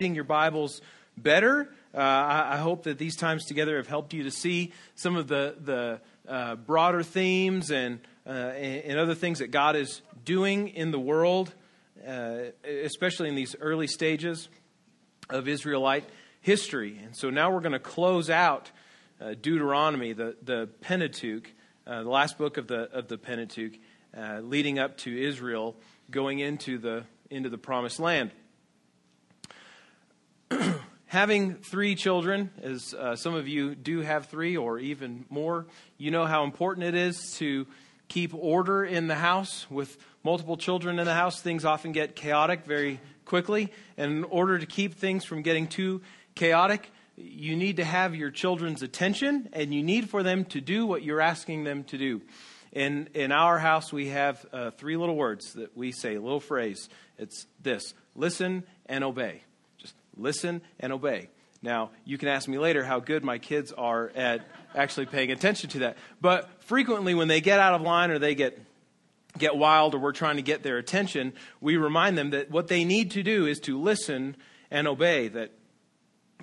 reading your Bibles better. Uh, I, I, hope that these times together have helped you to see some of the, the uh, broader themes and, uh, and other things that God is doing in the world, uh, especially in these early stages of Israelite history. And so now we're going to close out uh, Deuteronomy, the, the Pentateuch, uh, the last book of the, of the Pentateuch, leading up to Israel going into the, into the promised land. Having three children, as uh, some of you do have three or even more, you know how important it is to keep order in the house. With multiple children in the house, things often get chaotic very quickly. And in order to keep things from getting too chaotic, you need to have your children's attention and you need for them to do what you're asking them to do. In, in our house, we have uh, three little words that we say, little phrase. It's this listen and obey listen and obey. Now, you can ask me later how good my kids are at actually paying attention to that. But frequently, when they get out of line or they get get wild or we're trying to get their attention, we remind them that what they need to do is to listen and obey. That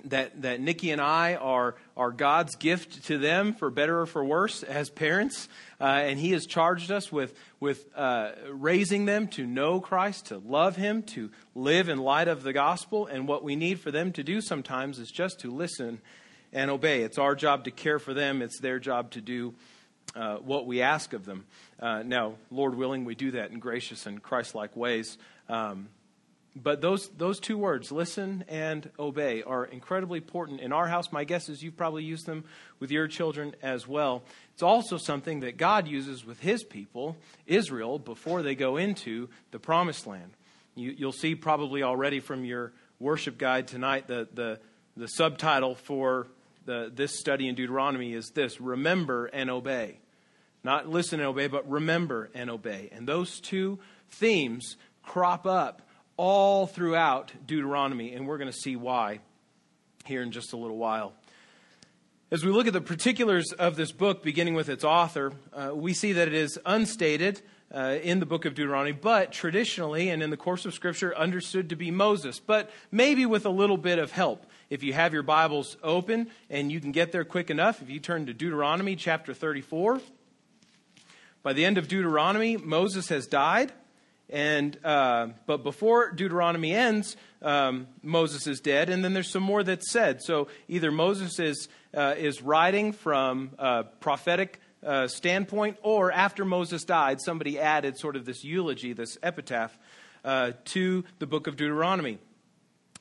that, that Nikki and I are, are God's gift to them, for better or for worse, as parents. Uh, and He has charged us with, with uh, raising them to know Christ, to love Him, to live in light of the gospel. And what we need for them to do sometimes is just to listen and obey. It's our job to care for them, it's their job to do uh, what we ask of them. Uh, now, Lord willing, we do that in gracious and Christ like ways. Um, but those, those two words, listen and obey, are incredibly important in our house. My guess is you've probably used them with your children as well. It's also something that God uses with his people, Israel, before they go into the promised land. You, will see probably already from your worship guide tonight the, the, the subtitle for the, this study in Deuteronomy is this Remember and Obey. Not listen and obey, but remember and obey. And those two themes crop up all throughout Deuteronomy, and we're going to see why here in just a little while. As we look at the particulars of this book, beginning with its author, uh, we see that it is unstated uh, in the book of Deuteronomy, but traditionally and in the course of Scripture, understood to be Moses, but maybe with a little bit of help. If you have your Bibles open and you can get there quick enough, if you turn to Deuteronomy chapter 34, by the end of Deuteronomy, Moses has died. And uh, but before Deuteronomy ends, um, Moses is dead, and then there's some more that's said. So either Moses is uh, is writing from a prophetic uh, standpoint, or after Moses died, somebody added sort of this eulogy, this epitaph, uh, to the book of Deuteronomy.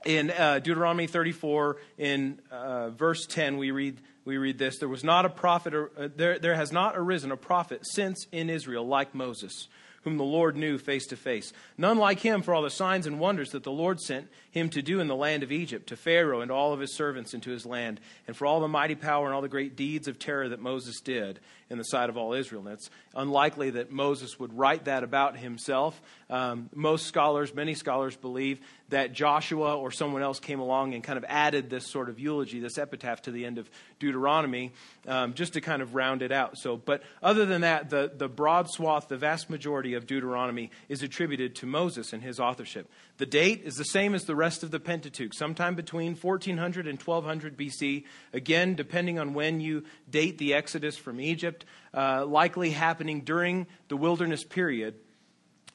In uh, Deuteronomy 34, in uh, verse 10, we read we read this: There was not a prophet, or, there there has not arisen a prophet since in Israel like Moses whom the Lord knew face to face. None like him for all the signs and wonders that the Lord sent him to do in the land of Egypt, to Pharaoh and all of his servants into his land, and for all the mighty power and all the great deeds of terror that Moses did in the sight of all Israel. And it's unlikely that Moses would write that about himself. Um, most scholars, many scholars, believe that Joshua or someone else came along and kind of added this sort of eulogy, this epitaph to the end of Deuteronomy, um, just to kind of round it out. So, but other than that, the, the broad swath, the vast majority of Deuteronomy is attributed to Moses and his authorship. The date is the same as the rest of the Pentateuch, sometime between 1400 and 1200 BC. Again, depending on when you date the Exodus from Egypt, uh, likely happening during the wilderness period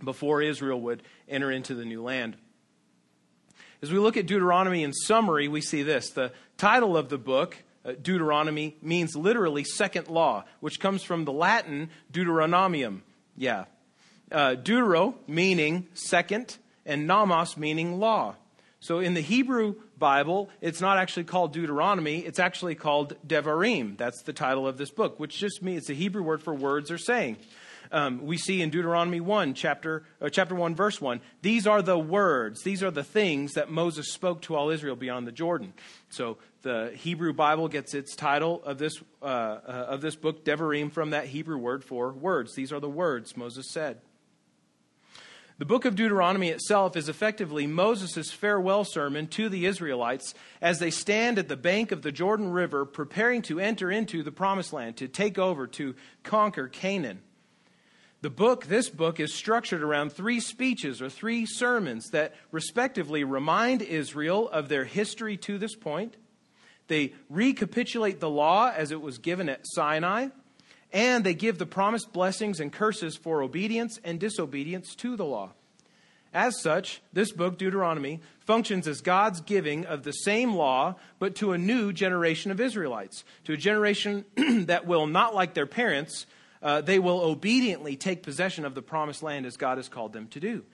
before Israel would enter into the new land. As we look at Deuteronomy in summary, we see this. The title of the book, uh, Deuteronomy, means literally second law, which comes from the Latin Deuteronomium. Yeah. Uh, deutero, meaning second, and nomos, meaning law. So in the Hebrew Bible, it's not actually called Deuteronomy, it's actually called Devarim. That's the title of this book, which just means it's a Hebrew word for words or saying. Um, we see in Deuteronomy 1, chapter, uh, chapter 1, verse 1, these are the words, these are the things that Moses spoke to all Israel beyond the Jordan. So the Hebrew Bible gets its title of this, uh, uh, of this book, Devarim, from that Hebrew word for words. These are the words Moses said. The book of Deuteronomy itself is effectively Moses' farewell sermon to the Israelites as they stand at the bank of the Jordan River preparing to enter into the promised land, to take over, to conquer Canaan. The book, this book, is structured around three speeches or three sermons that respectively remind Israel of their history to this point. They recapitulate the law as it was given at Sinai, and they give the promised blessings and curses for obedience and disobedience to the law. As such, this book, Deuteronomy, functions as God's giving of the same law, but to a new generation of Israelites, to a generation that will, not like their parents, uh, they will obediently take possession of the promised land as God has called them to do.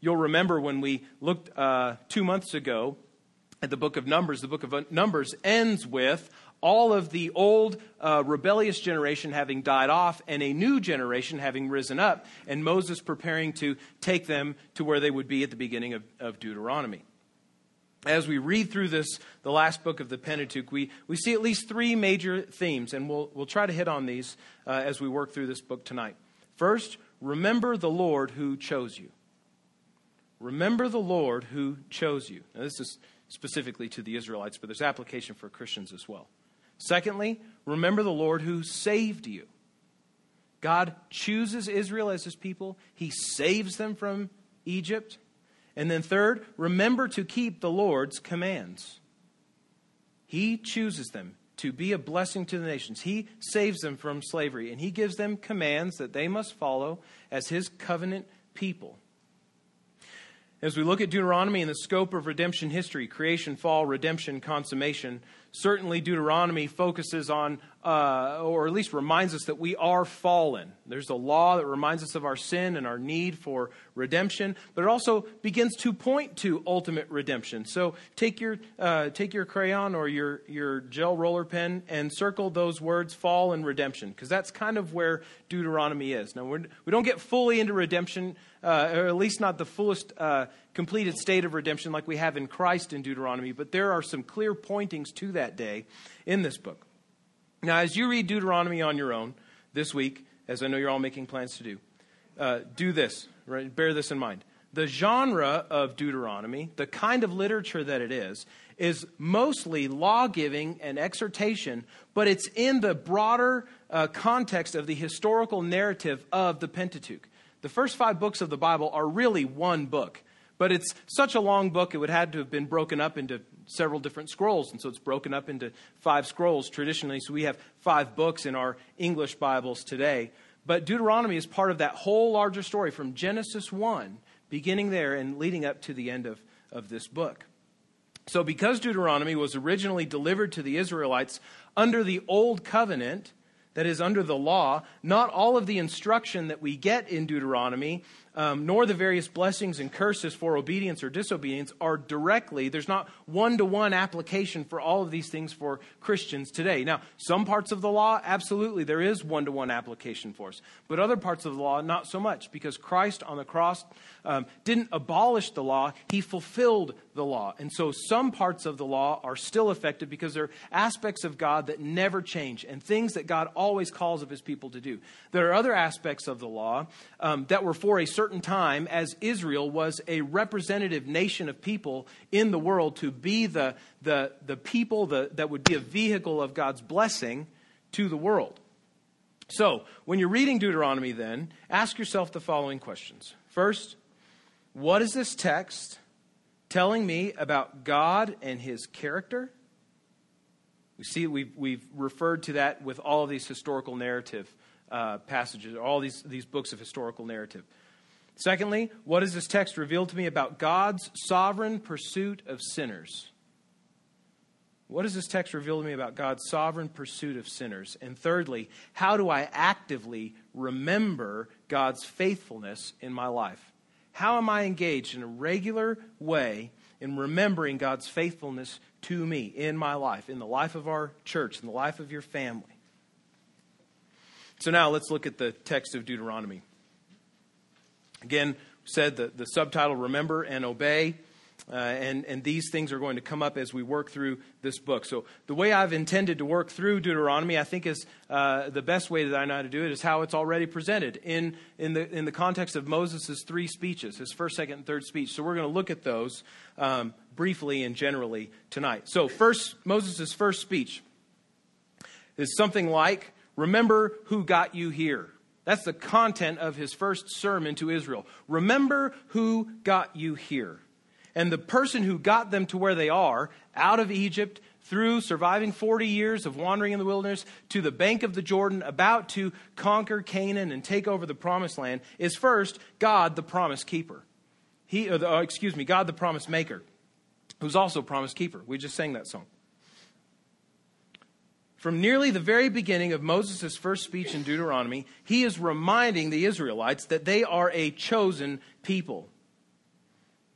You'll remember when we looked uh, two months ago at the book of Numbers, the book of Numbers ends with all of the old uh, rebellious generation having died off and a new generation having risen up, and Moses preparing to take them to where they would be at the beginning of, of Deuteronomy as we read through this, the last book of the Pentateuch, we, we see at least three major themes, and we'll, we'll try to hit on these uh, as we work through this book tonight. First, remember the Lord who chose you. Remember the Lord who chose you. Now, this is specifically to the Israelites, but there's application for Christians as well. Secondly, remember the Lord who saved you. God chooses Israel as his people, he saves them from Egypt. And then, third, remember to keep the Lord's commands. He chooses them to be a blessing to the nations. He saves them from slavery, and He gives them commands that they must follow as His covenant people. As we look at Deuteronomy and the scope of redemption history, creation, fall, redemption, consummation, certainly Deuteronomy focuses on, uh, or at least reminds us that we are fallen. There's a law that reminds us of our sin and our need for redemption, but it also begins to point to ultimate redemption. So take your, uh, take your crayon or your, your gel roller pen and circle those words fall and redemption, because that's kind of where Deuteronomy is. Now, we're, we do not get fully into redemption, uh, or at least not the fullest uh, completed state of redemption like we have in Christ in Deuteronomy, but there are some clear pointings to that day in this book. Now, as you read Deuteronomy on your own this week, as I know you're all making plans to do, uh, do this, right? Bear this in mind. The genre of Deuteronomy, the kind of literature that it is, is mostly law giving and exhortation, but it's in the broader uh, context of the historical narrative of the Pentateuch. The first five books of the Bible are really one book. But it's such a long book, it would have to have been broken up into several different scrolls. And so it's broken up into five scrolls traditionally. So we have five books in our English Bibles today. But Deuteronomy is part of that whole larger story from Genesis 1, beginning there and leading up to the end of, of this book. So, because Deuteronomy was originally delivered to the Israelites under the Old Covenant, that is, under the law, not all of the instruction that we get in Deuteronomy um, nor the various blessings and curses for obedience or disobedience are directly, there's not one to one application for all of these things for Christians today. Now, some parts of the law, absolutely, there is one to one application for us. But other parts of the law, not so much, because Christ on the cross um, didn't abolish the law, he fulfilled the law. And so some parts of the law are still effective because they're aspects of God that never change and things that God always calls of his people to do. There are other aspects of the law um, that were for a certain certain time as Israel was a representative nation of people in the world to be the, the, the people the, that would be a vehicle of God's blessing to the world. So, when you're reading Deuteronomy, then, ask yourself the following questions. First, what is this text telling me about God and his character? We see we've, we've referred to that with all of these historical narrative uh, passages, all these, these books of historical narrative. Secondly, what does this text reveal to me about God's sovereign pursuit of sinners? What does this text reveal to me about God's sovereign pursuit of sinners? And thirdly, how do I actively remember God's faithfulness in my life? How am I engaged in a regular way in remembering God's faithfulness to me in my life, in the life of our church, in the life of your family? So now let's look at the text of Deuteronomy. Again, said the, the subtitle, Remember and Obey. Uh, and, and these things are going to come up as we work through this book. So, the way I've intended to work through Deuteronomy, I think, is uh, the best way that I know how to do it is how it's already presented in, in, the, in the context of Moses' three speeches, his first, second, and third speech. So, we're going to look at those um, briefly and generally tonight. So, first, Moses' first speech is something like Remember who got you here. That's the content of his first sermon to Israel. Remember who got you here. And the person who got them to where they are, out of Egypt, through surviving 40 years of wandering in the wilderness to the bank of the Jordan, about to conquer Canaan and take over the promised land, is first God, the promise keeper. He, the, uh, excuse me, God, the promise maker, who's also promise keeper. We just sang that song. From nearly the very beginning of Moses' first speech in Deuteronomy, he is reminding the Israelites that they are a chosen people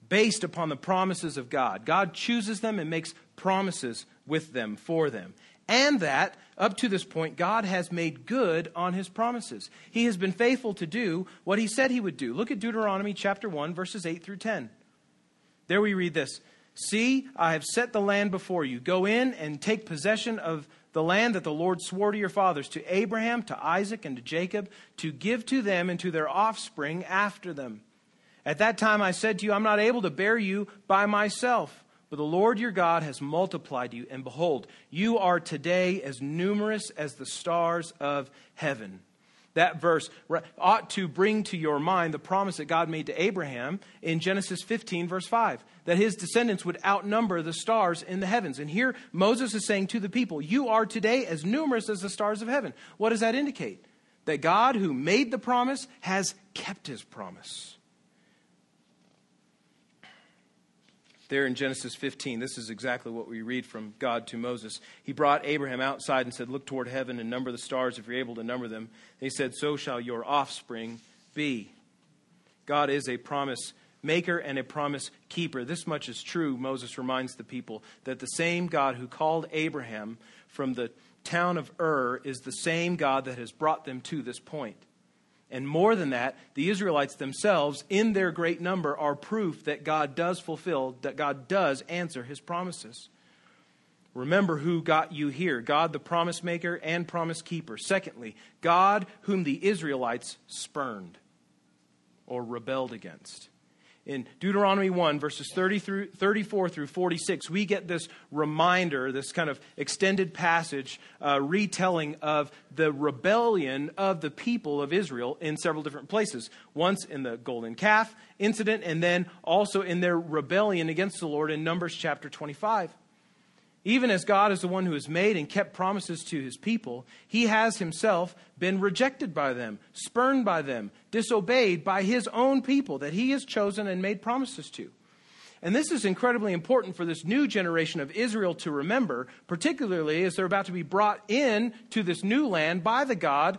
based upon the promises of God. God chooses them and makes promises with them for them. And that, up to this point, God has made good on his promises. He has been faithful to do what he said he would do. Look at Deuteronomy chapter 1, verses 8 through 10. There we read this See, I have set the land before you. Go in and take possession of the land that the Lord swore to your fathers, to Abraham, to Isaac, and to Jacob, to give to them and to their offspring after them. At that time I said to you, I'm not able to bear you by myself. But the Lord your God has multiplied you, and behold, you are today as numerous as the stars of heaven that verse ought to bring to your mind the promise that God made to Abraham in Genesis 15, verse 5, that his descendants would outnumber the stars in the heavens. And here Moses is saying to the people, You are today as numerous as the stars of heaven. What does that indicate? That God, who made the promise, has kept his promise. There in Genesis 15, this is exactly what we read from God to Moses. He brought Abraham outside and said, Look toward heaven and number the stars if you're able to number them. And he said, So shall your offspring be. God is a promise maker and a promise keeper. This much is true, Moses reminds the people, that the same God who called Abraham from the town of Ur is the same God that has brought them to this point. And more than that, the Israelites themselves, in their great number, are proof that God does fulfill, that God does answer his promises. Remember who got you here God, the promise maker and promise keeper. Secondly, God, whom the Israelites spurned or rebelled against in Deuteronomy 1, verses 30 through, 34 through 46, we get this reminder, this kind of extended passage uh, retelling of the rebellion of the people of Israel in several different places. Once in the golden calf incident, and then also in their rebellion against the Lord in Numbers chapter 25. Even as God is the one who has made and kept promises to his people, he has himself been rejected by them, spurned by them, disobeyed by his own people that he has chosen and made promises to. And this is incredibly important for this new generation of Israel to remember, particularly as they're about to be brought in to this new land by the God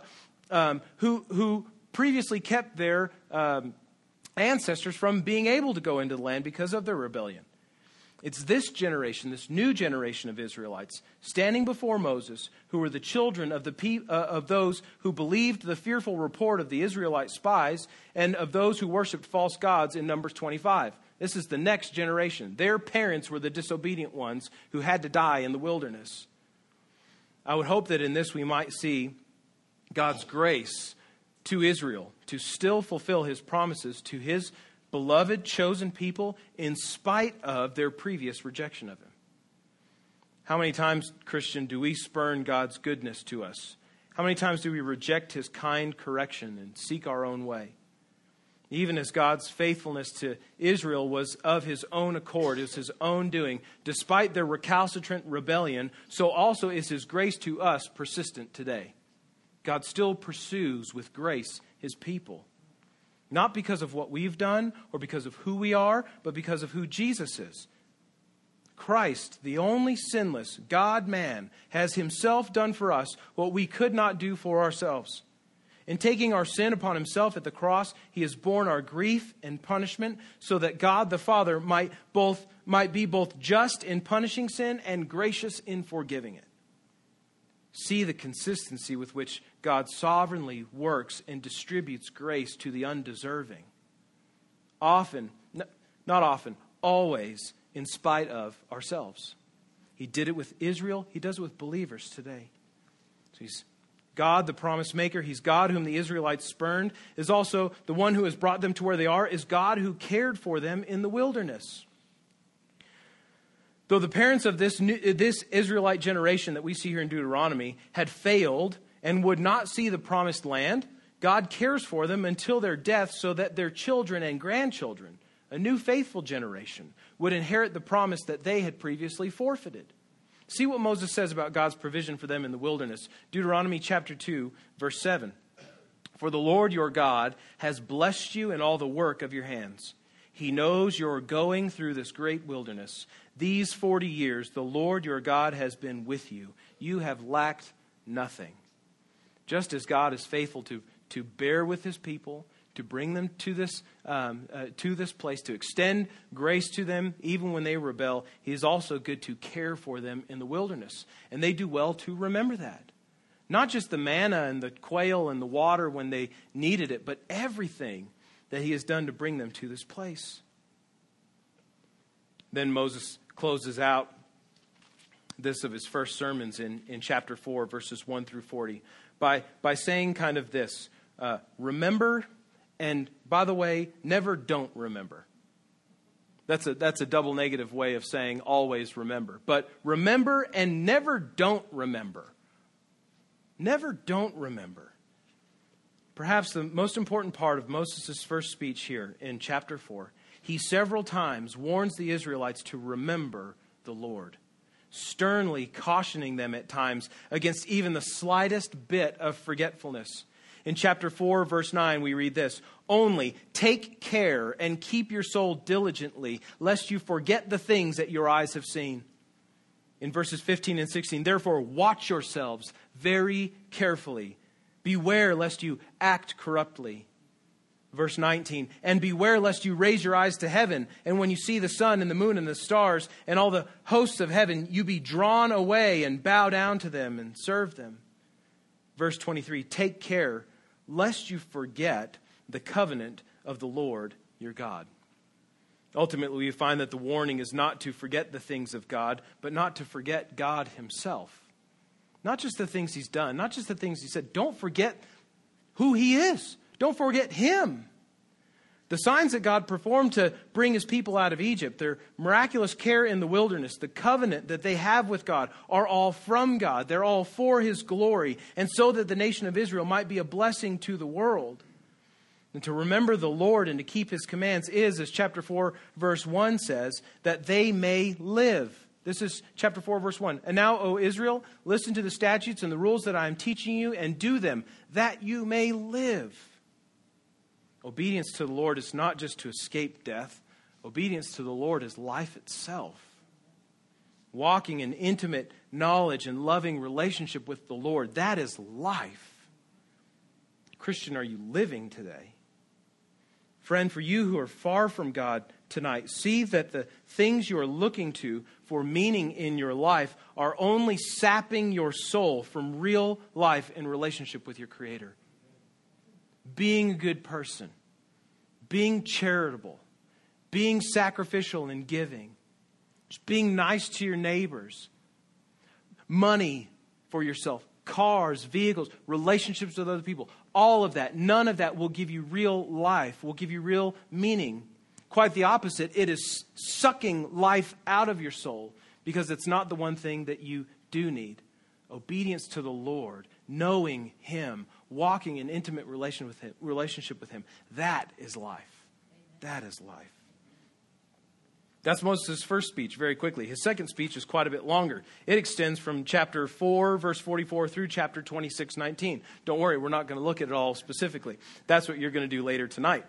um, who, who previously kept their um, ancestors from being able to go into the land because of their rebellion. It's this generation, this new generation of Israelites, standing before Moses, who were the children of, the, uh, of those who believed the fearful report of the Israelite spies and of those who worshiped false gods in Numbers 25. This is the next generation. Their parents were the disobedient ones who had to die in the wilderness. I would hope that in this we might see God's grace to Israel to still fulfill his promises to his beloved, chosen people in spite of their previous rejection of Him. How many times, Christian, do we spurn God's goodness to us? How many times do we reject His kind correction and seek our own way? Even as God's faithfulness to Israel was of His own accord, was His own doing, despite their recalcitrant rebellion, so also is His grace to us persistent today. God still pursues with grace His people not because of what we've done or because of who we are, but because of who Jesus is. Christ, the only sinless God man, has himself done for us what we could not do for ourselves. In taking our sin upon himself at the cross, he has borne our grief and punishment so that God the Father might both might be both just in punishing sin and gracious in forgiving it see the consistency with which God sovereignly works and distributes grace to the undeserving. Often, not often, always, in spite of ourselves. He did it with Israel, He does it with believers today. So He's God, the promise maker. He's God whom the Israelites spurned, is also the one who has brought them to where they are, is God who cared for them in the wilderness. Though the parents of this, new, this Israelite generation that we see here in Deuteronomy had failed and would not see the promised land, God cares for them until their death so that their children and grandchildren, a new faithful generation, would inherit the promise that they had previously forfeited. See what Moses says about God's provision for them in the wilderness. Deuteronomy chapter 2, verse 7. For the Lord your God has blessed you in all the work of your hands. He knows you're going through this great wilderness. These 40 years, the Lord your God has been with you. You have lacked nothing. Just as God is faithful to, to bear with his people, to bring them to this, um, uh, to this place, to extend grace to them even when they rebel, he is also good to care for them in the wilderness. And they do well to remember that. Not just the manna and the quail and the water when they needed it, but everything that he has done to bring them to this place. Then Moses closes out this of his first sermons in, in chapter 4, verses 1 through 40, by, by saying kind of this uh, Remember, and by the way, never don't remember. That's a, that's a double negative way of saying always remember. But remember and never don't remember. Never don't remember. Perhaps the most important part of Moses' first speech here in chapter 4, he several times warns the Israelites to remember the Lord, sternly cautioning them at times against even the slightest bit of forgetfulness. In chapter 4, verse 9, we read this Only take care and keep your soul diligently, lest you forget the things that your eyes have seen. In verses 15 and 16, therefore, watch yourselves very carefully Beware lest you act corruptly. Verse 19, and beware lest you raise your eyes to heaven, and when you see the sun and the moon and the stars and all the hosts of heaven, you be drawn away and bow down to them and serve them. Verse 23, take care lest you forget the covenant of the Lord your God. Ultimately, we find that the warning is not to forget the things of God, but not to forget God Himself. Not just the things he's done, not just the things he said. Don't forget who he is. Don't forget him. The signs that God performed to bring his people out of Egypt, their miraculous care in the wilderness, the covenant that they have with God, are all from God. They're all for his glory, and so that the nation of Israel might be a blessing to the world. And to remember the Lord and to keep his commands is, as chapter 4, verse 1 says, that they may live. This is chapter 4, verse 1. And now, O Israel, listen to the statutes and the rules that I am teaching you and do them, that you may live. Obedience to the Lord is not just to escape death, obedience to the Lord is life itself. Walking in intimate knowledge and loving relationship with the Lord, that is life. Christian, are you living today? Friend, for you who are far from God tonight, see that the things you are looking to for meaning in your life are only sapping your soul from real life in relationship with your Creator. Being a good person, being charitable, being sacrificial and giving, just being nice to your neighbors, money for yourself, cars, vehicles, relationships with other people, all of that, none of that will give you real life, will give you real meaning Quite the opposite. It is sucking life out of your soul because it's not the one thing that you do need. Obedience to the Lord, knowing Him, walking in intimate relation with him, relationship with Him, that is life. That is life. That's Moses' first speech, very quickly. His second speech is quite a bit longer. It extends from chapter 4, verse 44, through chapter 26, 19. Don't worry, we're not going to look at it all specifically. That's what you're going to do later tonight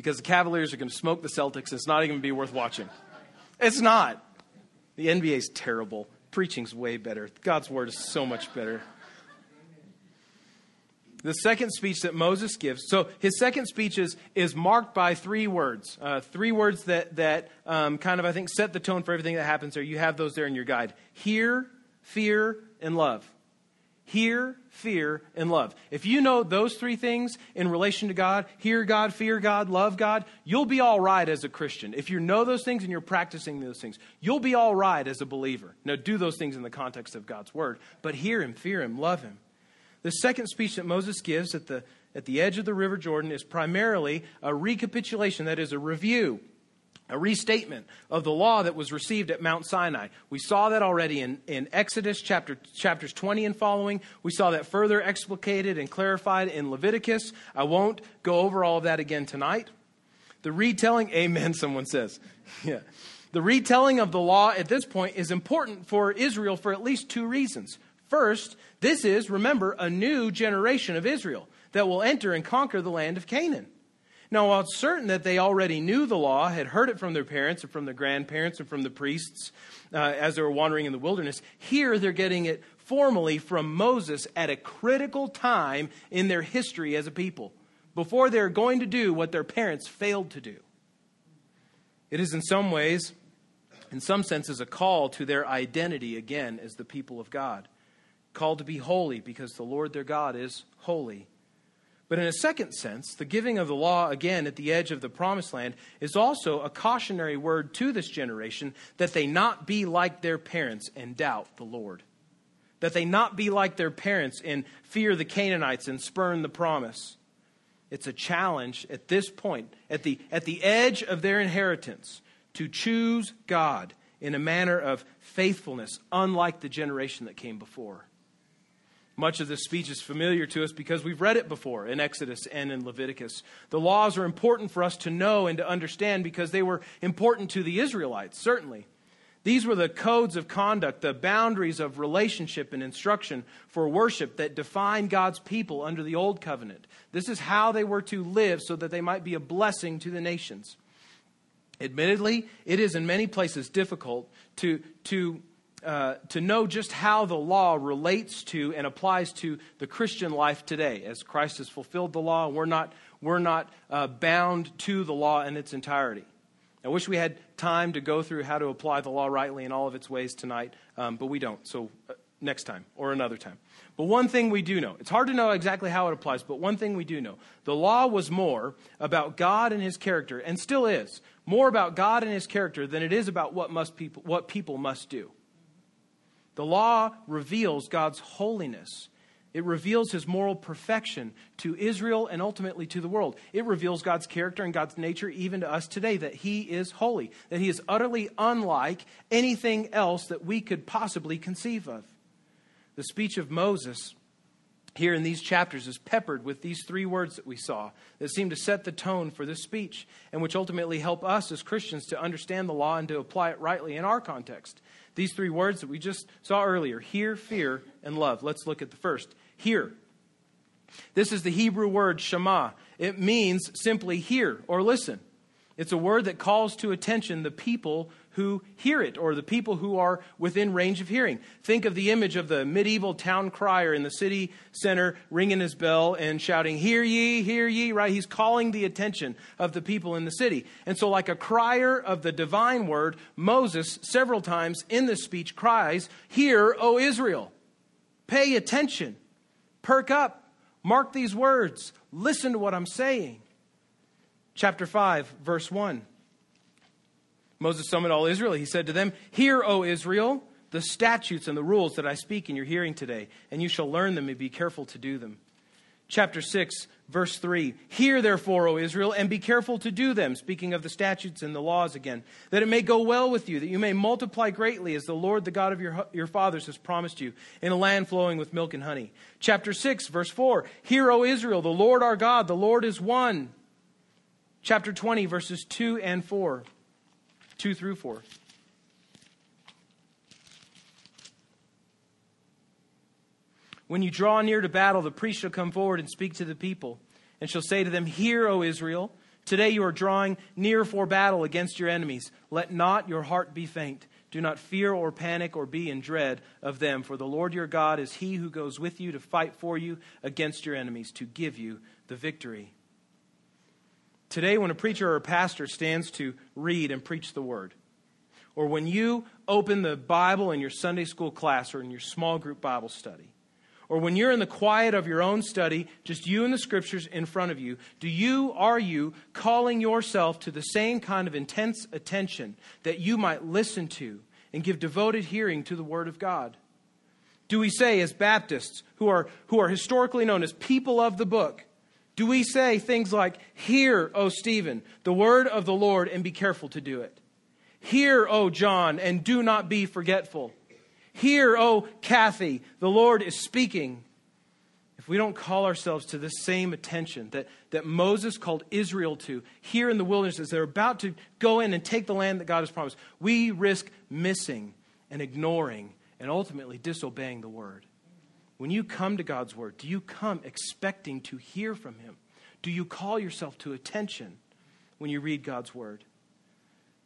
because the Cavaliers are going to smoke the Celtics. It's not even going to be worth watching. It's not. The NBA is terrible. Preaching's way better. God's word is so much better. The second speech that Moses gives, so his second speech is, is marked by three words. Uh, three words that, that um, kind of, I think, set the tone for everything that happens there. You have those there in your guide hear, fear, and love. Hear, fear, and love. If you know those three things in relation to God, hear God, fear God, love God, you'll be all right as a Christian. If you know those things and you're practicing those things, you'll be all right as a believer. Now, do those things in the context of God's word, but hear Him, fear Him, love Him. The second speech that Moses gives at the, at the edge of the River Jordan is primarily a recapitulation, that is, a review a restatement of the law that was received at Mount Sinai. We saw that already in, in Exodus chapter, chapters 20 and following. We saw that further explicated and clarified in Leviticus. I won't go over all of that again tonight. The retelling, amen, someone says. yeah. The retelling of the law at this point is important for Israel for at least two reasons. First, this is, remember, a new generation of Israel that will enter and conquer the land of Canaan. Now, while it's certain that they already knew the law, had heard it from their parents and from their grandparents and from the priests uh, as they were wandering in the wilderness, here they're getting it formally from Moses at a critical time in their history as a people, before they're going to do what their parents failed to do. It is in some ways, in some senses, a call to their identity again as the people of God. Called to be holy because the Lord their God is holy. But in a second sense, the giving of the law again at the edge of the promised land is also a cautionary word to this generation that they not be like their parents and doubt the Lord. That they not be like their parents and fear the Canaanites and spurn the promise. It's a challenge at this point, at the, at the edge of their inheritance, to choose God in a manner of faithfulness, unlike the generation that came before. Much of this speech is familiar to us because we've read it before in Exodus and in Leviticus. The laws are important for us to know and to understand because they were important to the Israelites, certainly. These were the codes of conduct, the boundaries of relationship and instruction for worship that defined God's people under the Old Covenant. This is how they were to live so that they might be a blessing to the nations. Admittedly, it is in many places difficult to, to uh, to know just how the law relates to and applies to the Christian life today, as Christ has fulfilled the law, we're not, we're not uh, bound to the law in its entirety. I wish we had time to go through how to apply the law rightly in all of its ways tonight, um, but we don't. So, uh, next time or another time. But one thing we do know it's hard to know exactly how it applies, but one thing we do know the law was more about God and his character, and still is more about God and his character than it is about what, must people, what people must do. The law reveals God's holiness. It reveals his moral perfection to Israel and ultimately to the world. It reveals God's character and God's nature even to us today that he is holy, that he is utterly unlike anything else that we could possibly conceive of. The speech of Moses here in these chapters is peppered with these three words that we saw that seem to set the tone for this speech and which ultimately help us as Christians to understand the law and to apply it rightly in our context. These three words that we just saw earlier hear, fear, and love. Let's look at the first. Hear. This is the Hebrew word shema. It means simply hear or listen. It's a word that calls to attention the people who hear it or the people who are within range of hearing. Think of the image of the medieval town crier in the city center ringing his bell and shouting, Hear ye, hear ye, right? He's calling the attention of the people in the city. And so, like a crier of the divine word, Moses, several times in this speech, cries, Hear, O Israel. Pay attention. Perk up. Mark these words. Listen to what I'm saying. Chapter 5, verse 1. Moses summoned all Israel. He said to them, Hear, O Israel, the statutes and the rules that I speak in your hearing today, and you shall learn them and be careful to do them. Chapter 6, verse 3 Hear therefore, O Israel, and be careful to do them, speaking of the statutes and the laws again, that it may go well with you, that you may multiply greatly, as the Lord, the God of your, your fathers, has promised you, in a land flowing with milk and honey. Chapter 6, verse 4 Hear, O Israel, the Lord our God, the Lord is one. Chapter 20, verses 2 and 4. 2 through 4. When you draw near to battle, the priest shall come forward and speak to the people, and shall say to them, Hear, O Israel, today you are drawing near for battle against your enemies. Let not your heart be faint. Do not fear or panic or be in dread of them, for the Lord your God is he who goes with you to fight for you against your enemies, to give you the victory. Today, when a preacher or a pastor stands to read and preach the word, or when you open the Bible in your Sunday school class or in your small group Bible study, or when you're in the quiet of your own study, just you and the scriptures in front of you, do you, are you calling yourself to the same kind of intense attention that you might listen to and give devoted hearing to the Word of God? Do we say, as Baptists, who are, who are historically known as people of the book, Do we say things like, Hear, O Stephen, the word of the Lord, and be careful to do it? Hear, O John, and do not be forgetful. Hear, O Kathy, the Lord is speaking. If we don't call ourselves to this same attention that, that Moses called Israel to here in the wilderness as they're about to go in and take the land that God has promised, we risk missing and ignoring and ultimately disobeying the word. When you come to God's word, do you come expecting to hear from him? Do you call yourself to attention when you read God's word?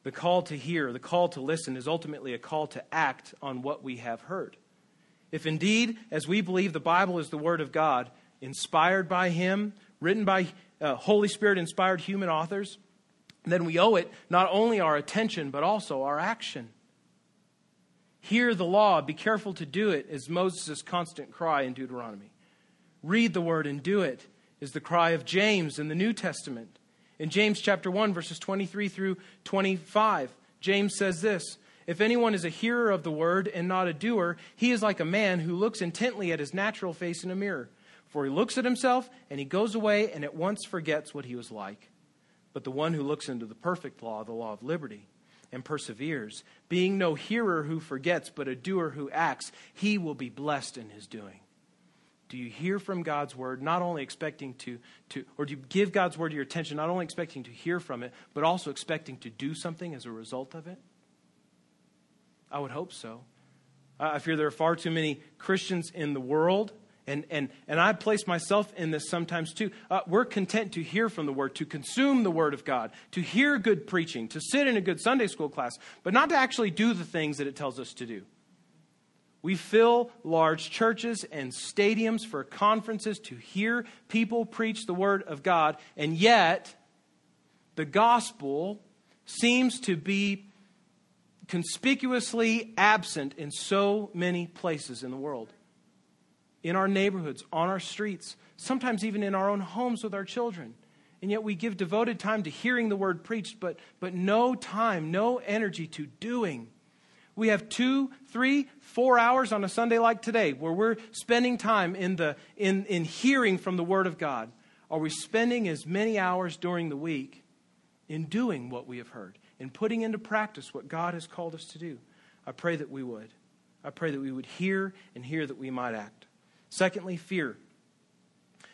The call to hear, the call to listen, is ultimately a call to act on what we have heard. If indeed, as we believe the Bible is the Word of God, inspired by Him, written by uh, Holy Spirit inspired human authors, then we owe it not only our attention, but also our action. Hear the law, be careful to do it, is Moses' constant cry in Deuteronomy. Read the Word and do it, is the cry of James in the New Testament. In James chapter 1, verses 23 through 25, James says this If anyone is a hearer of the word and not a doer, he is like a man who looks intently at his natural face in a mirror. For he looks at himself and he goes away and at once forgets what he was like. But the one who looks into the perfect law, the law of liberty, and perseveres, being no hearer who forgets, but a doer who acts, he will be blessed in his doing. Do you hear from God's word, not only expecting to, to, or do you give God's word your attention, not only expecting to hear from it, but also expecting to do something as a result of it? I would hope so. I fear there are far too many Christians in the world, and, and, and I place myself in this sometimes too. Uh, we're content to hear from the Word, to consume the Word of God, to hear good preaching, to sit in a good Sunday school class, but not to actually do the things that it tells us to do. We fill large churches and stadiums for conferences to hear people preach the Word of God, and yet the gospel seems to be conspicuously absent in so many places in the world. In our neighborhoods, on our streets, sometimes even in our own homes with our children. And yet we give devoted time to hearing the word preached, but, but no time, no energy to doing we have two, three, four hours on a Sunday like today where we're spending time in, the, in, in hearing from the Word of God. Are we spending as many hours during the week in doing what we have heard, in putting into practice what God has called us to do? I pray that we would. I pray that we would hear and hear that we might act. Secondly, fear.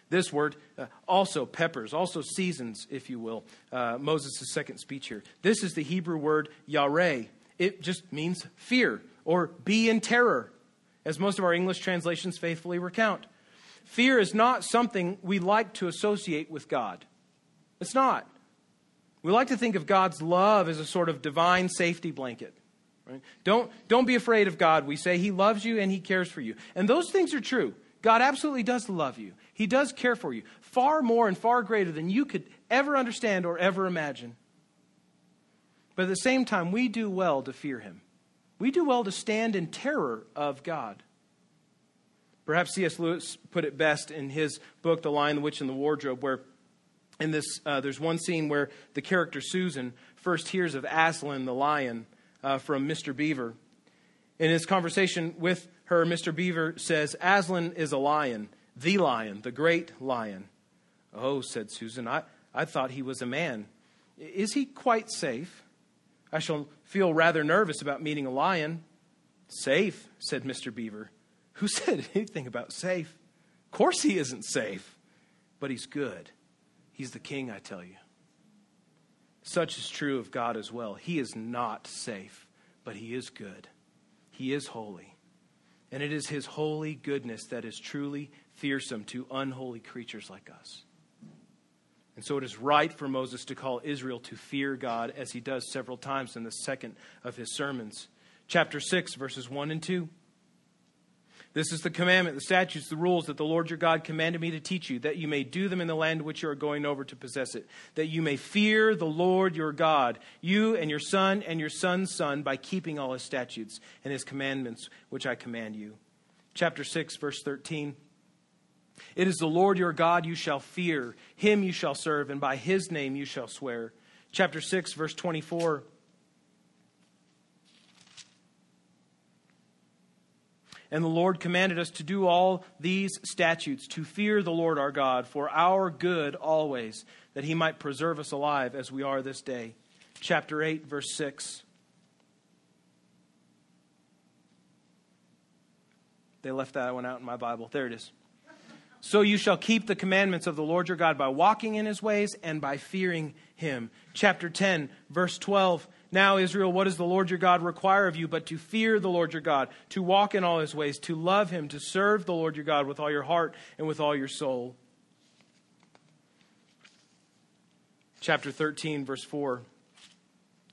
This word uh, also peppers, also seasons, if you will, uh, Moses' second speech here. This is the Hebrew word yareh it just means fear or be in terror, as most of our English translations faithfully recount. Fear is not something we like to associate with God. It's not. We like to think of God's love as a sort of divine safety blanket. Right? Don't, don't be afraid of God. We say He loves you and He cares for you. And those things are true. God absolutely does love you, He does care for you, far more and far greater than you could ever understand or ever imagine. But at the same time, we do well to fear him. We do well to stand in terror of God. Perhaps C.S. Lewis put it best in his book, The Lion, the Witch, and the Wardrobe, where in this, uh, there's one scene where the character Susan first hears of Aslan the lion uh, from Mr. Beaver. In his conversation with her, Mr. Beaver says, Aslan is a lion, the lion, the great lion. Oh, said Susan, I, I thought he was a man. Is he quite safe? I shall feel rather nervous about meeting a lion. Safe, said Mr. Beaver. Who said anything about safe? Of course he isn't safe, but he's good. He's the king, I tell you. Such is true of God as well. He is not safe, but he is good. He is holy. And it is his holy goodness that is truly fearsome to unholy creatures like us. And so it is right for Moses to call Israel to fear God, as he does several times in the second of his sermons. Chapter 6, verses 1 and 2. This is the commandment, the statutes, the rules that the Lord your God commanded me to teach you, that you may do them in the land which you are going over to possess it, that you may fear the Lord your God, you and your son and your son's son, by keeping all his statutes and his commandments which I command you. Chapter 6, verse 13. It is the Lord your God you shall fear, him you shall serve, and by his name you shall swear. Chapter 6, verse 24. And the Lord commanded us to do all these statutes, to fear the Lord our God for our good always, that he might preserve us alive as we are this day. Chapter 8, verse 6. They left that one out in my Bible. There it is. So you shall keep the commandments of the Lord your God by walking in his ways and by fearing him. Chapter 10, verse 12. Now, Israel, what does the Lord your God require of you but to fear the Lord your God, to walk in all his ways, to love him, to serve the Lord your God with all your heart and with all your soul? Chapter 13, verse 4.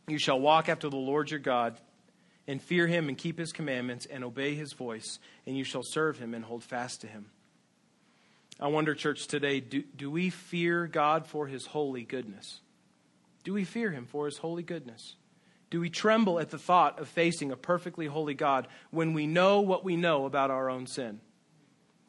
You shall walk after the Lord your God and fear him and keep his commandments and obey his voice, and you shall serve him and hold fast to him. I wonder, church, today, do, do we fear God for his holy goodness? Do we fear him for his holy goodness? Do we tremble at the thought of facing a perfectly holy God when we know what we know about our own sin?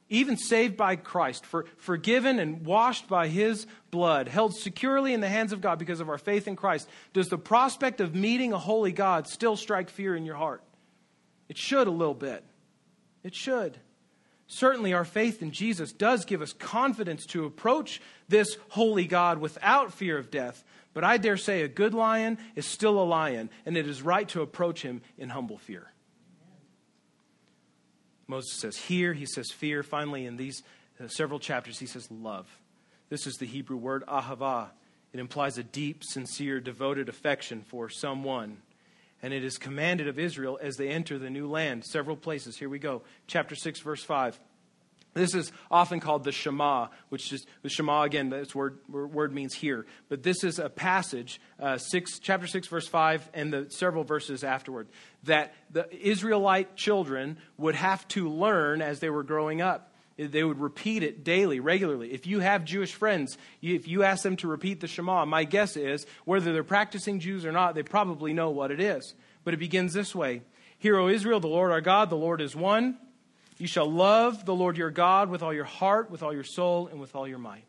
Even saved by Christ, for, forgiven and washed by his blood, held securely in the hands of God because of our faith in Christ, does the prospect of meeting a holy God still strike fear in your heart? It should a little bit. It should. Certainly, our faith in Jesus does give us confidence to approach this holy God without fear of death, but I dare say a good lion is still a lion, and it is right to approach him in humble fear. Moses says here, he says fear. Finally, in these uh, several chapters, he says love. This is the Hebrew word ahava. It implies a deep, sincere, devoted affection for someone. And it is commanded of Israel as they enter the new land. Several places. Here we go. Chapter 6, verse 5. This is often called the Shema, which is the Shema again. This word word means here, but this is a passage, uh, six, chapter six, verse five, and the several verses afterward that the Israelite children would have to learn as they were growing up. They would repeat it daily, regularly. If you have Jewish friends, if you ask them to repeat the Shema, my guess is whether they're practicing Jews or not, they probably know what it is. But it begins this way: Hear, O Israel, the Lord our God, the Lord is one. You shall love the Lord your God with all your heart, with all your soul, and with all your might.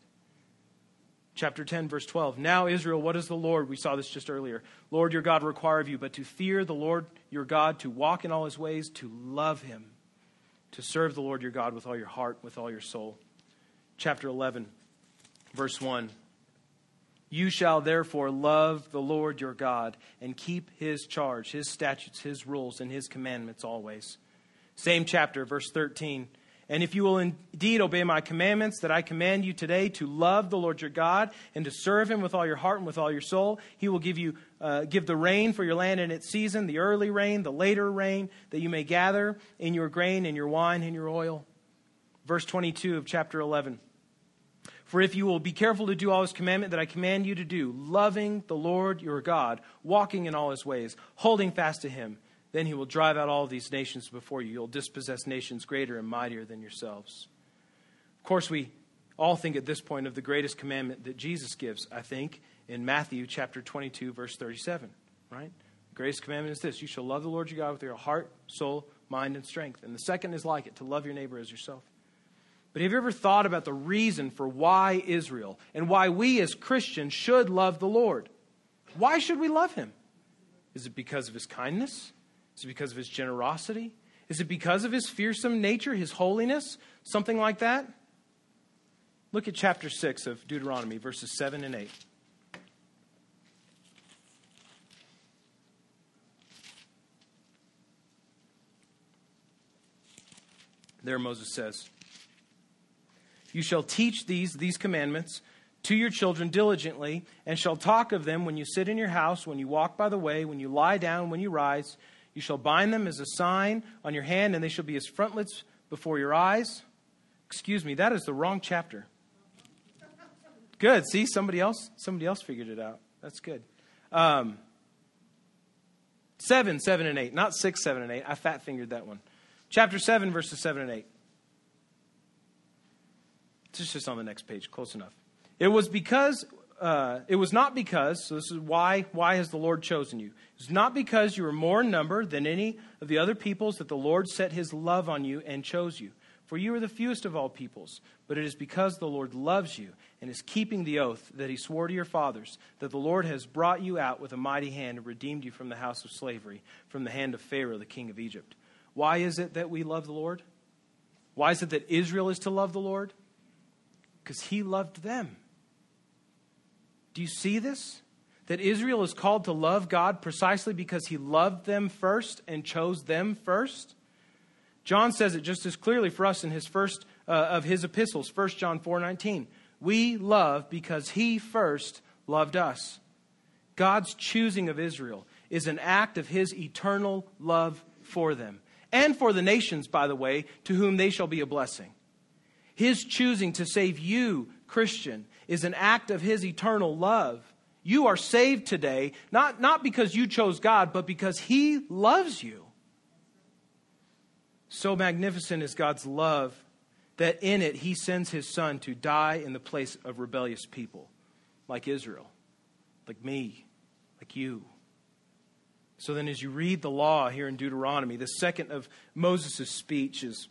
Chapter 10, verse 12. Now, Israel, what does the Lord, we saw this just earlier, Lord your God require of you, but to fear the Lord your God, to walk in all his ways, to love him, to serve the Lord your God with all your heart, with all your soul. Chapter 11, verse 1. You shall therefore love the Lord your God and keep his charge, his statutes, his rules, and his commandments always same chapter, verse 13. And if you will indeed obey my commandments that I command you today to love the Lord your God and to serve him with all your heart and with all your soul, he will give you uh, give the rain for your land in its season, the early rain, the later rain, that you may gather in your grain and your wine and your oil. Verse 22 of chapter 11. For if you will be careful to do all his commandment that I command you to do, loving the Lord your God, walking in all his ways, holding fast to him, then he will drive out all these nations before you. You'll dispossess nations greater and mightier than yourselves. Of course, we all think at this point of the greatest commandment that Jesus gives, I think, in Matthew chapter 22, verse 37, right? The greatest commandment is this you shall love the Lord your God with your heart, soul, mind, and strength. And the second is like it to love your neighbor as yourself. But have you ever thought about the reason for why Israel and why we as Christians should love the Lord? Why should we love him? Is it because of his kindness? Is it because of his generosity? Is it because of his fearsome nature, his holiness? Something like that? Look at chapter 6 of Deuteronomy, verses 7 and 8. There Moses says, You shall teach these, these commandments to your children diligently, and shall talk of them when you sit in your house, when you walk by the way, when you lie down, when you rise you shall bind them as a sign on your hand, and they shall be as frontlets before your eyes. Excuse me, that is the wrong chapter. Good. See, somebody else, somebody else figured it out. That's good. Um, seven, seven, and eight, not six, seven, and eight. I fat fingered that one. Chapter seven, verses seven and eight. It's just on the next page. Close enough. It was because uh, it was not because, so this is why, why has the Lord chosen you? It's not because you were more in number than any of the other peoples that the Lord set his love on you and chose you. For you are the fewest of all peoples, but it is because the Lord loves you and is keeping the oath that he swore to your fathers, that the Lord has brought you out with a mighty hand and redeemed you from the house of slavery, from the hand of Pharaoh, the king of Egypt. Why is it that we love the Lord? Why is it that Israel is to love the Lord? Because he loved them. Do you see this? That Israel is called to love God precisely because he loved them first and chose them first? John says it just as clearly for us in his first uh, of his epistles, 1 John 4:19. We love because he first loved us. God's choosing of Israel is an act of his eternal love for them and for the nations, by the way, to whom they shall be a blessing. His choosing to save you, Christian, is an act of his eternal love. You are saved today, not, not because you chose God, but because he loves you. So magnificent is God's love that in it he sends his son to die in the place of rebellious people like Israel, like me, like you. So then, as you read the law here in Deuteronomy, the second of Moses' speech is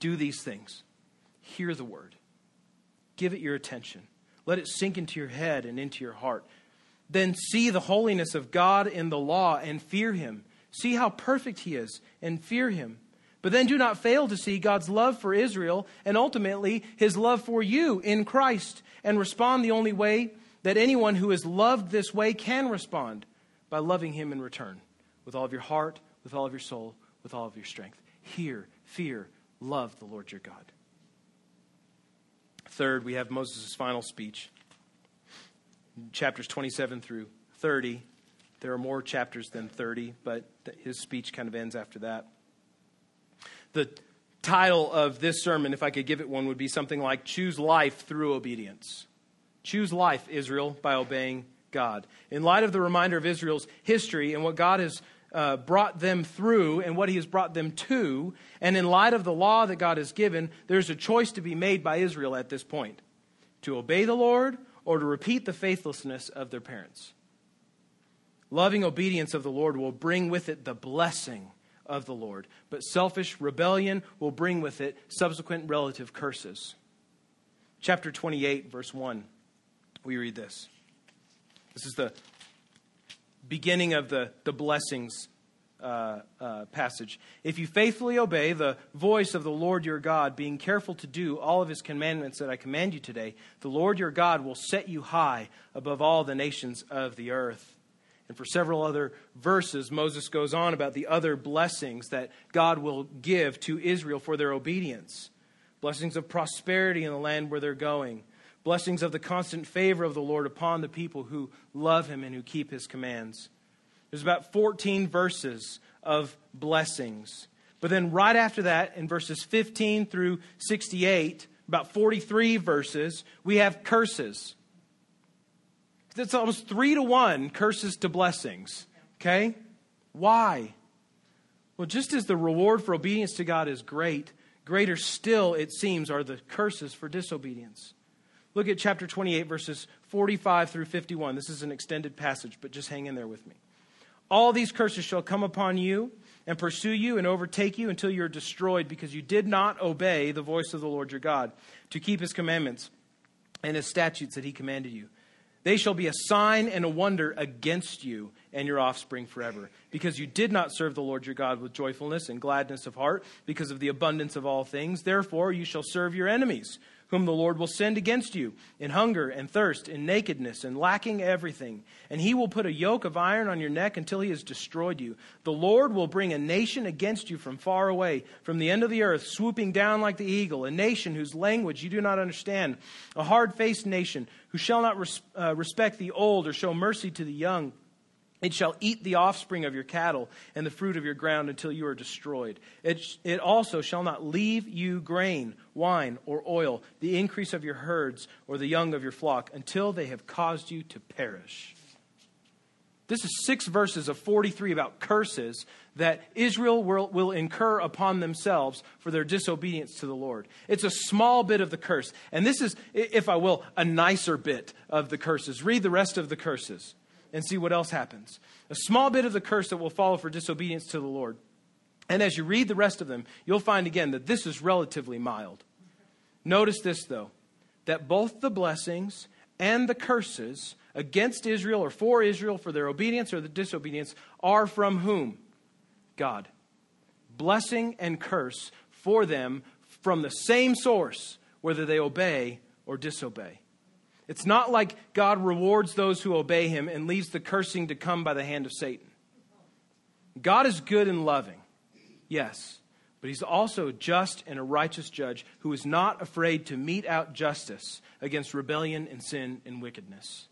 do these things. Hear the word, give it your attention, let it sink into your head and into your heart. Then see the holiness of God in the law and fear him. See how perfect he is and fear him. But then do not fail to see God's love for Israel and ultimately his love for you in Christ and respond the only way that anyone who is loved this way can respond by loving Him in return with all of your heart, with all of your soul, with all of your strength. Hear, fear, love the Lord your God. Third, we have Moses' final speech, chapters 27 through 30. There are more chapters than 30, but his speech kind of ends after that. The title of this sermon, if I could give it one, would be something like Choose Life Through Obedience. Choose life, Israel, by obeying God. In light of the reminder of Israel's history and what God has uh, brought them through and what He has brought them to, and in light of the law that God has given, there's a choice to be made by Israel at this point to obey the Lord or to repeat the faithlessness of their parents. Loving obedience of the Lord will bring with it the blessing of the Lord, but selfish rebellion will bring with it subsequent relative curses. Chapter 28, verse 1, we read this. This is the beginning of the, the blessings uh, uh, passage. If you faithfully obey the voice of the Lord your God, being careful to do all of his commandments that I command you today, the Lord your God will set you high above all the nations of the earth. And for several other verses, Moses goes on about the other blessings that God will give to Israel for their obedience blessings of prosperity in the land where they're going, blessings of the constant favor of the Lord upon the people who love him and who keep his commands. There's about 14 verses of blessings. But then, right after that, in verses 15 through 68, about 43 verses, we have curses. It's almost three to one curses to blessings. Okay? Why? Well, just as the reward for obedience to God is great, greater still, it seems, are the curses for disobedience. Look at chapter 28, verses 45 through 51. This is an extended passage, but just hang in there with me. All these curses shall come upon you and pursue you and overtake you until you are destroyed because you did not obey the voice of the Lord your God to keep his commandments and his statutes that he commanded you. They shall be a sign and a wonder against you and your offspring forever, because you did not serve the Lord your God with joyfulness and gladness of heart, because of the abundance of all things. Therefore, you shall serve your enemies whom the Lord will send against you in hunger and thirst, in nakedness and lacking everything. And he will put a yoke of iron on your neck until he has destroyed you. The Lord will bring a nation against you from far away, from the end of the earth, swooping down like the eagle, a nation whose language you do not understand, a hard faced nation who shall not res- uh, respect the old or show mercy to the young. It shall eat the offspring of your cattle and the fruit of your ground until you are destroyed. It, it also shall not leave you grain, wine, or oil, the increase of your herds, or the young of your flock, until they have caused you to perish. This is six verses of 43 about curses that Israel will, will incur upon themselves for their disobedience to the Lord. It's a small bit of the curse. And this is, if I will, a nicer bit of the curses. Read the rest of the curses and see what else happens. A small bit of the curse that will follow for disobedience to the Lord. And as you read the rest of them, you'll find again that this is relatively mild. Notice this, though, that both the blessings and the curses against Israel or for Israel for their obedience or the disobedience are from whom? God. blessing and curse for them from the same source, whether they obey or disobey. It's not like God rewards those who obey him and leaves the cursing to come by the hand of Satan. God is good and loving, yes, but he's also just and a righteous judge who is not afraid to mete out justice against rebellion and sin and wickedness.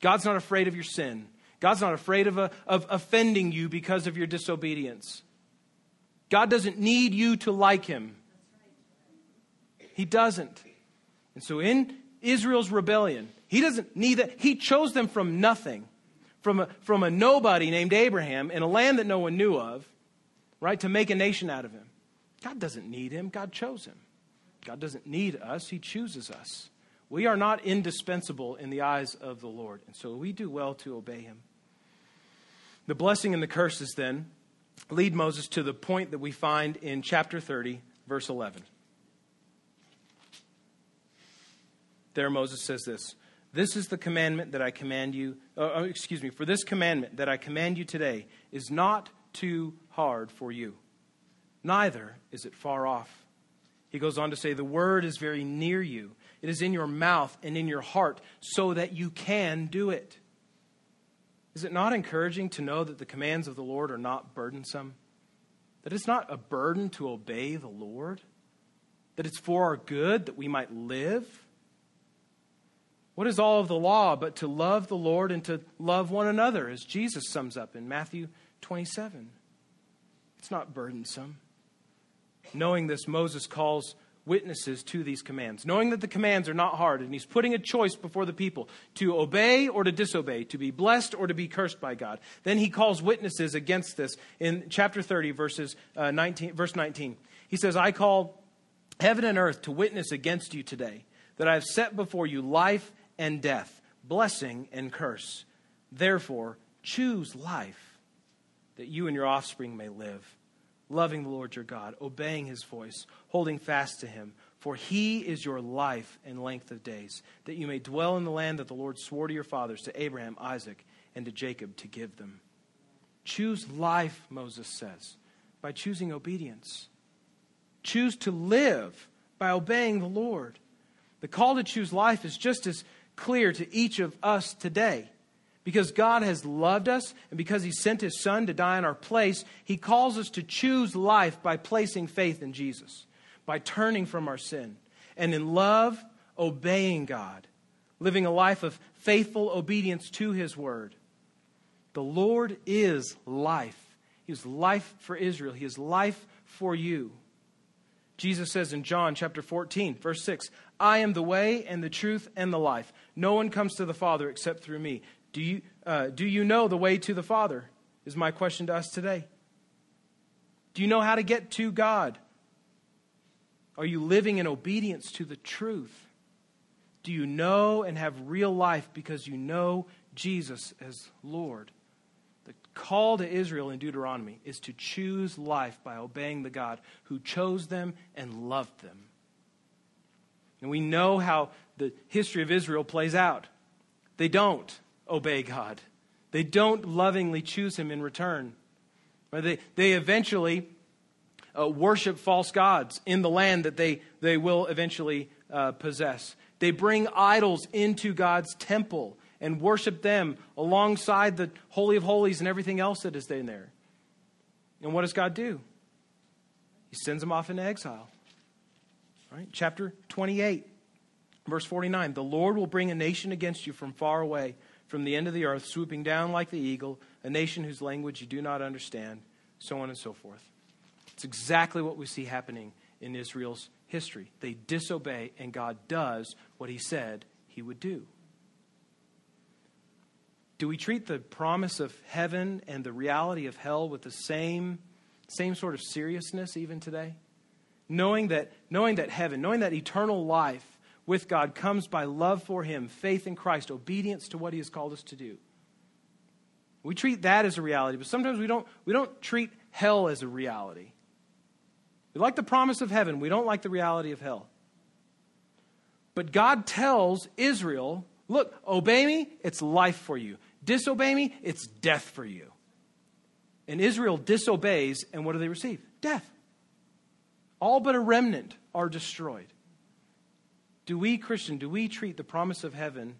God's not afraid of your sin. God's not afraid of, a, of offending you because of your disobedience. God doesn't need you to like him. He doesn't. And so in Israel's rebellion, he doesn't need that. He chose them from nothing, from a, from a nobody named Abraham in a land that no one knew of, right, to make a nation out of him. God doesn't need him. God chose him. God doesn't need us. He chooses us. We are not indispensable in the eyes of the Lord. And so we do well to obey him. The blessing and the curses then lead Moses to the point that we find in chapter 30, verse 11. There, Moses says this This is the commandment that I command you, uh, uh, excuse me, for this commandment that I command you today is not too hard for you, neither is it far off. He goes on to say, The word is very near you, it is in your mouth and in your heart, so that you can do it. Is it not encouraging to know that the commands of the Lord are not burdensome? That it's not a burden to obey the Lord? That it's for our good that we might live? What is all of the law but to love the Lord and to love one another, as Jesus sums up in Matthew 27? It's not burdensome. Knowing this, Moses calls witnesses to these commands, knowing that the commands are not hard, and he's putting a choice before the people to obey or to disobey, to be blessed or to be cursed by God. Then he calls witnesses against this in chapter 30, verses, uh, 19, verse 19. He says, I call heaven and earth to witness against you today that I have set before you life and death, blessing and curse. Therefore, choose life that you and your offspring may live loving the Lord your God, obeying his voice, holding fast to him. For he is your life and length of days, that you may dwell in the land that the Lord swore to your fathers, to Abraham, Isaac, and to Jacob, to give them. Choose life, Moses says, by choosing obedience. Choose to live by obeying the Lord. The call to choose life is just as clear to each of us today. Because God has loved us and because He sent His Son to die in our place, He calls us to choose life by placing faith in Jesus, by turning from our sin, and in love, obeying God, living a life of faithful obedience to His Word. The Lord is life. He is life for Israel, He is life for you. Jesus says in John chapter 14, verse 6, I am the way and the truth and the life. No one comes to the Father except through me. Do you, uh, do you know the way to the Father? Is my question to us today. Do you know how to get to God? Are you living in obedience to the truth? Do you know and have real life because you know Jesus as Lord? The call to Israel in Deuteronomy is to choose life by obeying the God who chose them and loved them. And we know how the history of Israel plays out. They don't obey God. They don't lovingly choose Him in return. They, they eventually uh, worship false gods in the land that they, they will eventually uh, possess. They bring idols into God's temple and worship them alongside the Holy of Holies and everything else that is in there. And what does God do? He sends them off into exile. Right? Chapter 28, verse 49 The Lord will bring a nation against you from far away from the end of the earth, swooping down like the eagle, a nation whose language you do not understand, so on and so forth. It's exactly what we see happening in Israel's history. They disobey, and God does what he said he would do. Do we treat the promise of heaven and the reality of hell with the same, same sort of seriousness even today? Knowing that, knowing that heaven, knowing that eternal life with God comes by love for Him, faith in Christ, obedience to what He has called us to do. We treat that as a reality, but sometimes we don't, we don't treat hell as a reality. We like the promise of heaven, we don't like the reality of hell. But God tells Israel look, obey me, it's life for you. Disobey me, it's death for you. And Israel disobeys, and what do they receive? Death. All but a remnant are destroyed. Do we, Christian, do we treat the promise of heaven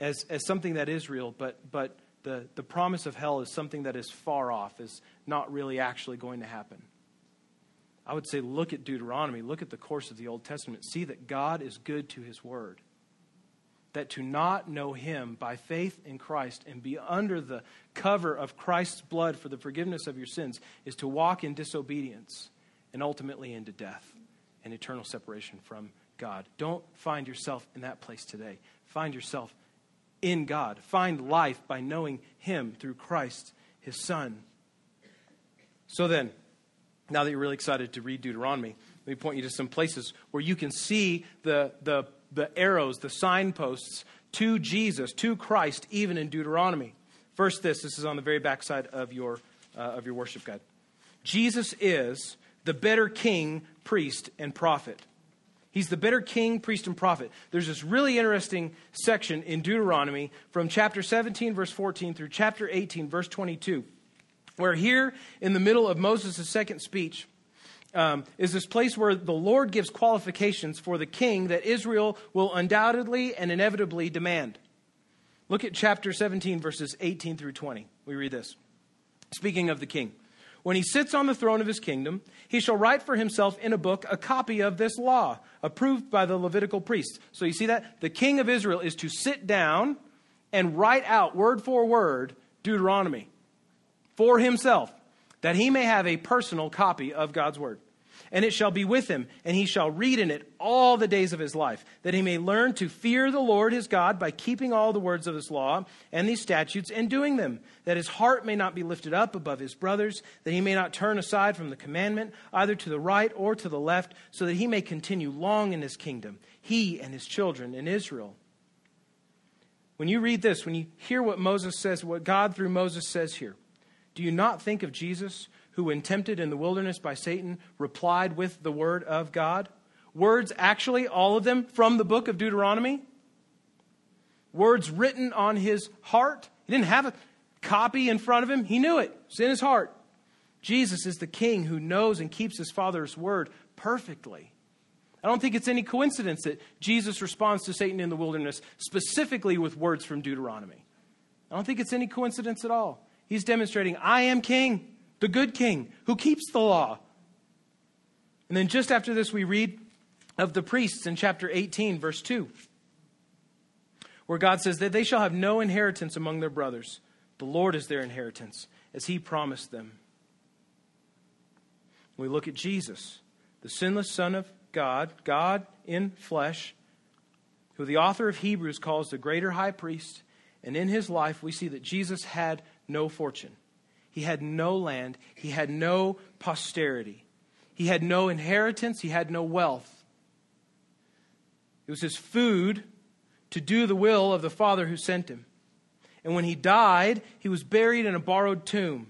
as, as something that is real, but, but the, the promise of hell is something that is far off, is not really actually going to happen? I would say look at Deuteronomy, look at the course of the Old Testament, see that God is good to his word. That to not know him by faith in Christ and be under the cover of Christ's blood for the forgiveness of your sins is to walk in disobedience and ultimately into death and eternal separation from God. Don't find yourself in that place today. Find yourself in God. Find life by knowing him through Christ, his Son. So then, now that you're really excited to read Deuteronomy, let me point you to some places where you can see the, the, the arrows, the signposts to Jesus, to Christ, even in Deuteronomy. First, this this is on the very back side of your, uh, of your worship guide. Jesus is the better king, priest, and prophet. He's the better king, priest, and prophet. There's this really interesting section in Deuteronomy from chapter 17, verse 14, through chapter 18, verse 22 where here in the middle of Moses' second speech um, is this place where the Lord gives qualifications for the king that Israel will undoubtedly and inevitably demand. Look at chapter 17, verses 18 through 20. We read this. Speaking of the king. When he sits on the throne of his kingdom, he shall write for himself in a book a copy of this law, approved by the Levitical priests. So you see that? The king of Israel is to sit down and write out word for word Deuteronomy for himself, that he may have a personal copy of God's word. And it shall be with him, and he shall read in it all the days of his life, that he may learn to fear the Lord his God by keeping all the words of this law and these statutes and doing them, that his heart may not be lifted up above his brothers, that he may not turn aside from the commandment, either to the right or to the left, so that he may continue long in his kingdom, he and his children in Israel. When you read this, when you hear what Moses says, what God through Moses says here, do you not think of Jesus, who, when tempted in the wilderness by Satan, replied with the word of God? Words, actually, all of them from the book of Deuteronomy. Words written on his heart. He didn't have a copy in front of him, he knew it. It's in his heart. Jesus is the king who knows and keeps his Father's word perfectly. I don't think it's any coincidence that Jesus responds to Satan in the wilderness specifically with words from Deuteronomy. I don't think it's any coincidence at all. He's demonstrating, I am king, the good king, who keeps the law. And then just after this, we read of the priests in chapter 18, verse 2, where God says that they shall have no inheritance among their brothers. The Lord is their inheritance, as he promised them. We look at Jesus, the sinless Son of God, God in flesh, who the author of Hebrews calls the greater high priest. And in his life, we see that Jesus had no fortune. He had no land. He had no posterity. He had no inheritance. He had no wealth. It was his food to do the will of the Father who sent him. And when he died, he was buried in a borrowed tomb,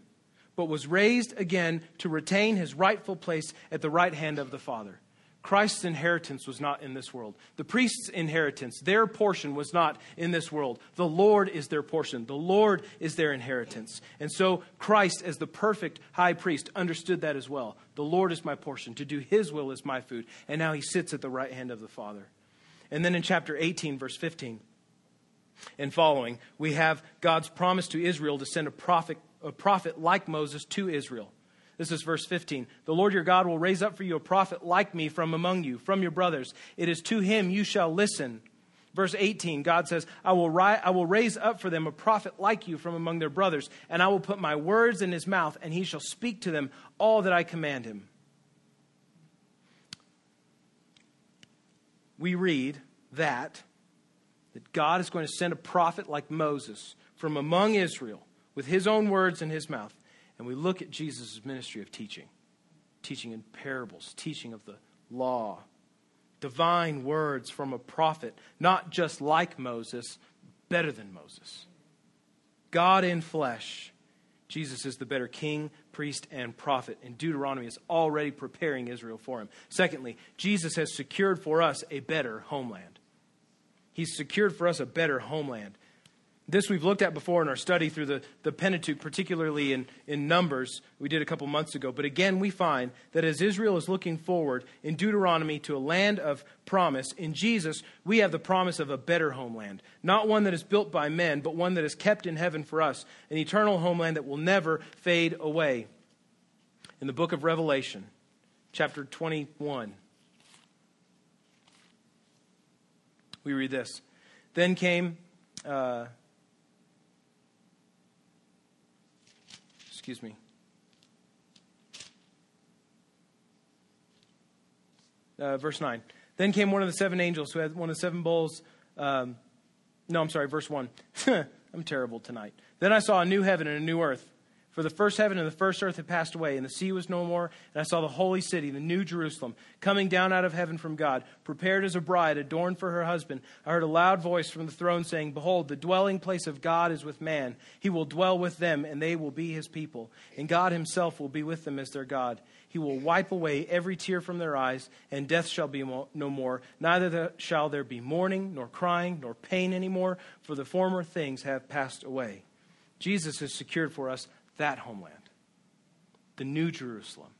but was raised again to retain his rightful place at the right hand of the Father. Christ's inheritance was not in this world. The priest's inheritance, their portion was not in this world. The Lord is their portion. The Lord is their inheritance. And so Christ, as the perfect high priest, understood that as well. The Lord is my portion. To do his will is my food. And now he sits at the right hand of the Father. And then in chapter 18, verse 15 and following, we have God's promise to Israel to send a prophet, a prophet like Moses to Israel. This is verse 15. The Lord your God will raise up for you a prophet like me from among you, from your brothers. It is to him you shall listen. Verse 18, God says, I will, ri- I will raise up for them a prophet like you from among their brothers, and I will put my words in his mouth, and he shall speak to them all that I command him. We read that, that God is going to send a prophet like Moses from among Israel with his own words in his mouth and we look at Jesus' ministry of teaching, teaching in parables, teaching of the law, divine words from a prophet, not just like Moses, better than Moses. God in flesh. Jesus is the better king, priest, and prophet, and Deuteronomy is already preparing Israel for him. Secondly, Jesus has secured for us a better homeland. He's secured for us a better homeland. This we've looked at before in our study through the, the Pentateuch, particularly in, in Numbers, we did a couple months ago. But again, we find that as Israel is looking forward in Deuteronomy to a land of promise, in Jesus, we have the promise of a better homeland. Not one that is built by men, but one that is kept in heaven for us, an eternal homeland that will never fade away. In the book of Revelation, chapter 21, we read this. Then came. Uh, excuse me. Uh, verse 9. Then came one of the seven angels who had one of the seven bowls. Um, no, I'm sorry, verse 1. I'm terrible tonight. Then I saw a new heaven and a new earth. For the first heaven and the first earth had passed away, and the sea was no more. And I saw the holy city, the new Jerusalem, coming down out of heaven from God, prepared as a bride adorned for her husband. I heard a loud voice from the throne saying, Behold, the dwelling place of God is with man. He will dwell with them, and they will be his people. And God himself will be with them as their God. He will wipe away every tear from their eyes, and death shall be no more. Neither shall there be mourning, nor crying, nor pain anymore, for the former things have passed away. Jesus has secured for us that homeland, the New Jerusalem,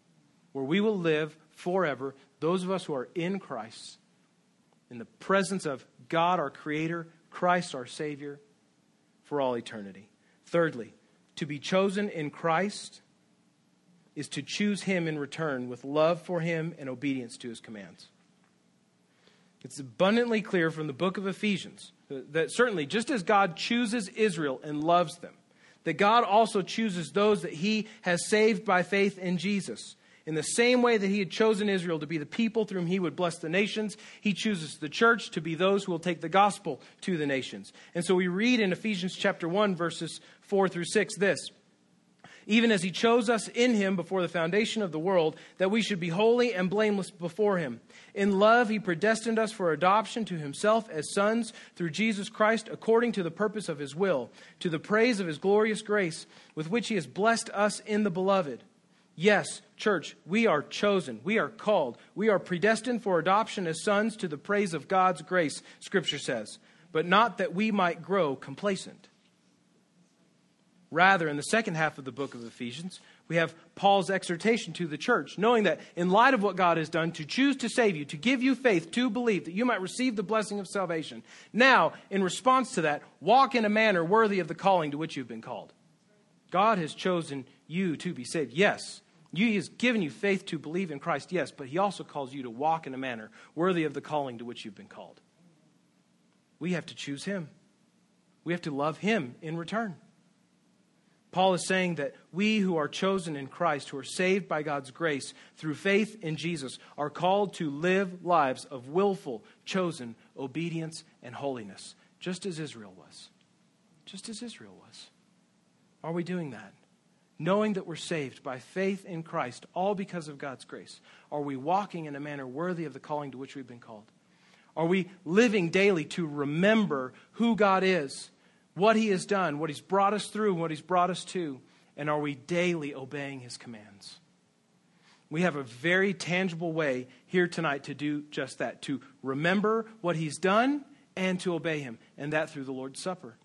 where we will live forever, those of us who are in Christ, in the presence of God our Creator, Christ our Savior, for all eternity. Thirdly, to be chosen in Christ is to choose Him in return with love for Him and obedience to His commands. It's abundantly clear from the book of Ephesians that certainly, just as God chooses Israel and loves them, that God also chooses those that he has saved by faith in Jesus. In the same way that he had chosen Israel to be the people through whom he would bless the nations, he chooses the church to be those who will take the gospel to the nations. And so we read in Ephesians chapter 1 verses 4 through 6 this even as he chose us in him before the foundation of the world, that we should be holy and blameless before him. In love, he predestined us for adoption to himself as sons through Jesus Christ, according to the purpose of his will, to the praise of his glorious grace, with which he has blessed us in the beloved. Yes, church, we are chosen. We are called. We are predestined for adoption as sons to the praise of God's grace, Scripture says, but not that we might grow complacent. Rather, in the second half of the book of Ephesians, we have Paul's exhortation to the church, knowing that in light of what God has done, to choose to save you, to give you faith, to believe that you might receive the blessing of salvation. Now, in response to that, walk in a manner worthy of the calling to which you've been called. God has chosen you to be saved. Yes. He has given you faith to believe in Christ, yes, but He also calls you to walk in a manner worthy of the calling to which you've been called. We have to choose Him. We have to love Him in return. Paul is saying that we who are chosen in Christ, who are saved by God's grace through faith in Jesus, are called to live lives of willful, chosen obedience and holiness, just as Israel was. Just as Israel was. Are we doing that? Knowing that we're saved by faith in Christ, all because of God's grace, are we walking in a manner worthy of the calling to which we've been called? Are we living daily to remember who God is what he has done, what he's brought us through, what he's brought us to, and are we daily obeying his commands? We have a very tangible way here tonight to do just that to remember what he's done and to obey him, and that through the Lord's Supper.